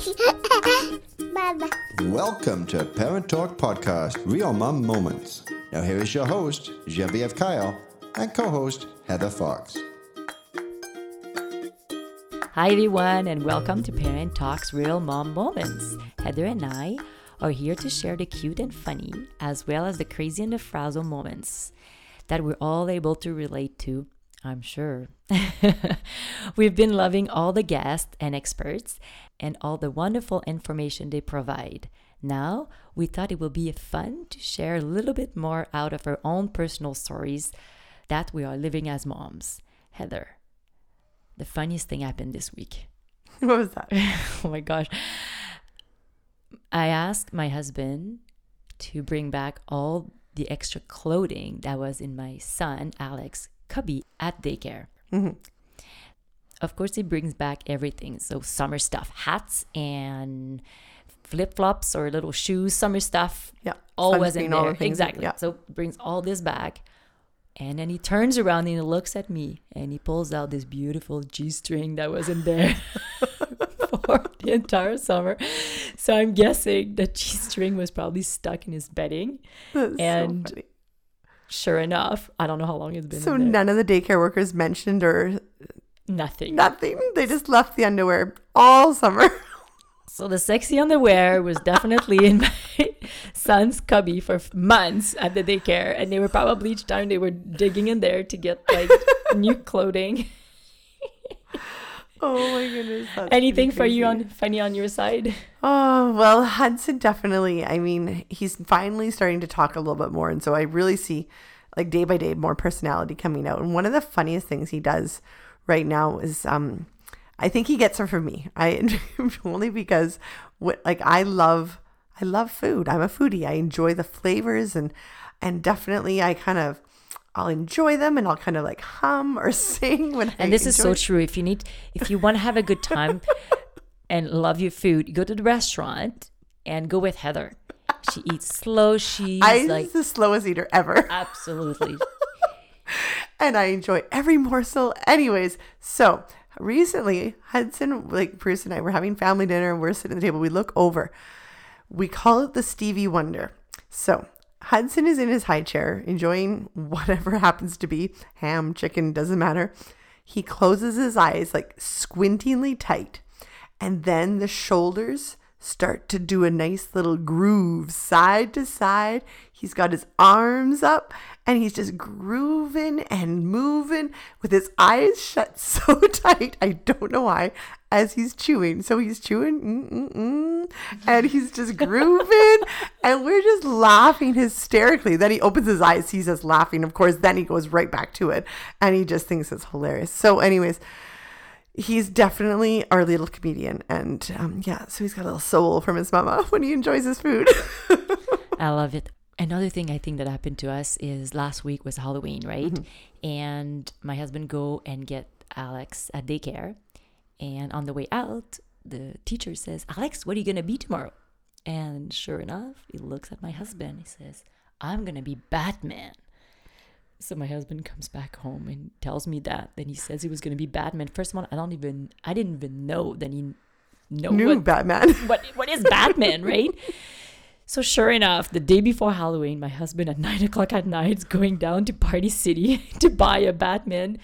Baba. Welcome to Parent Talk Podcast, Real Mom Moments. Now, here is your host, Genevieve Kyle, and co host, Heather Fox. Hi, everyone, and welcome to Parent Talks Real Mom Moments. Heather and I are here to share the cute and funny, as well as the crazy and the frazzle moments that we're all able to relate to, I'm sure. We've been loving all the guests and experts and all the wonderful information they provide. Now, we thought it would be fun to share a little bit more out of our own personal stories that we are living as moms. Heather, the funniest thing happened this week. What was that? oh my gosh. I asked my husband to bring back all the extra clothing that was in my son, Alex, cubby at daycare. Mhm. Of course, he brings back everything. So, summer stuff, hats and flip flops or little shoes, summer stuff. Yeah. All was in there. the Exactly. Yeah. So, brings all this back. And then he turns around and he looks at me and he pulls out this beautiful G string that was in there for the entire summer. So I'm guessing the G string was probably stuck in his bedding. That's so And funny. Sure enough, I don't know how long it's been. So none of the daycare workers mentioned or nothing. nothing. They just left the underwear all summer. So the sexy underwear was definitely in my son's cubby for months at the daycare, and they were probably each time they were digging in there to get like new clothing. oh my goodness. Anything for you on funny on your side? Oh, well, Hudson definitely. I mean, he's finally starting to talk a little bit more. And so I really see, like, day by day, more personality coming out. And one of the funniest things he does right now is, um, I think he gets it from me. I only because, what, like, I love, I love food. I'm a foodie. I enjoy the flavors and, and definitely I kind of, I'll enjoy them and I'll kind of like hum or sing when I And this is so true. If you need, if you want to have a good time and love your food, you go to the restaurant and go with Heather. She eats slow. She's I'm like the slowest eater ever. absolutely. and I enjoy every morsel. Anyways, so recently, Hudson, like Bruce and I were having family dinner and we're sitting at the table. We look over. We call it the Stevie Wonder. So Hudson is in his high chair, enjoying whatever happens to be ham, chicken, doesn't matter. He closes his eyes like squintingly tight, and then the shoulders start to do a nice little groove side to side. He's got his arms up and he's just grooving and moving with his eyes shut so tight. I don't know why. As he's chewing, so he's chewing, mm-mm-mm, and he's just grooving, and we're just laughing hysterically. Then he opens his eyes, sees us laughing. Of course, then he goes right back to it, and he just thinks it's hilarious. So, anyways, he's definitely our little comedian and um, yeah so he's got a little soul from his mama when he enjoys his food I love it. Another thing I think that happened to us is last week was Halloween, right? And my husband go and get Alex at daycare, and on the way out, the teacher says, "Alex, what are you gonna be tomorrow?" And sure enough, he looks at my husband. He says, "I'm gonna be Batman." So my husband comes back home and tells me that. Then he says he was gonna be Batman. First of all, I don't even, I didn't even know that he know new what batman what what is Batman, right? So sure enough, the day before Halloween, my husband at nine o'clock at night is going down to Party City to buy a Batman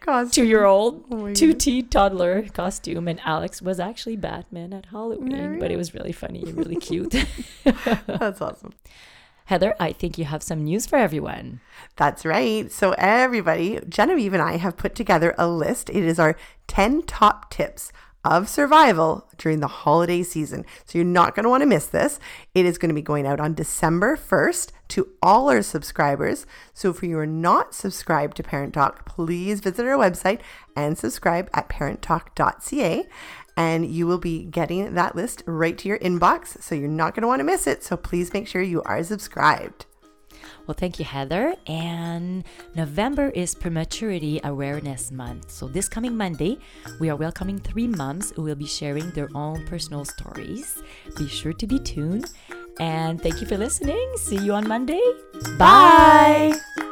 Costume. two-year-old, Oh my two-T toddler costume, and Alex was actually Batman at Halloween, There but it was really funny and really cute. that's awesome Heather, I think you have some news for everyone. That's right. So, everybody, Genevieve and I have put together a list. It is our 10 top tips of survival during the holiday season. So, you're not going to want to miss this. It is going to be going out on December 1st to all our subscribers. So, if you are not subscribed to Parent Talk, please visit our website and subscribe at parenttalk.ca. And you will be getting that list right to your inbox. So, you're not going to want to miss it. So, please make sure you are subscribed. Well, thank you, Heather. And November is Prematurity Awareness Month. So, this coming Monday, we are welcoming three moms who will be sharing their own personal stories. Be sure to be tuned. And thank you for listening. See you on Monday. Bye. Bye.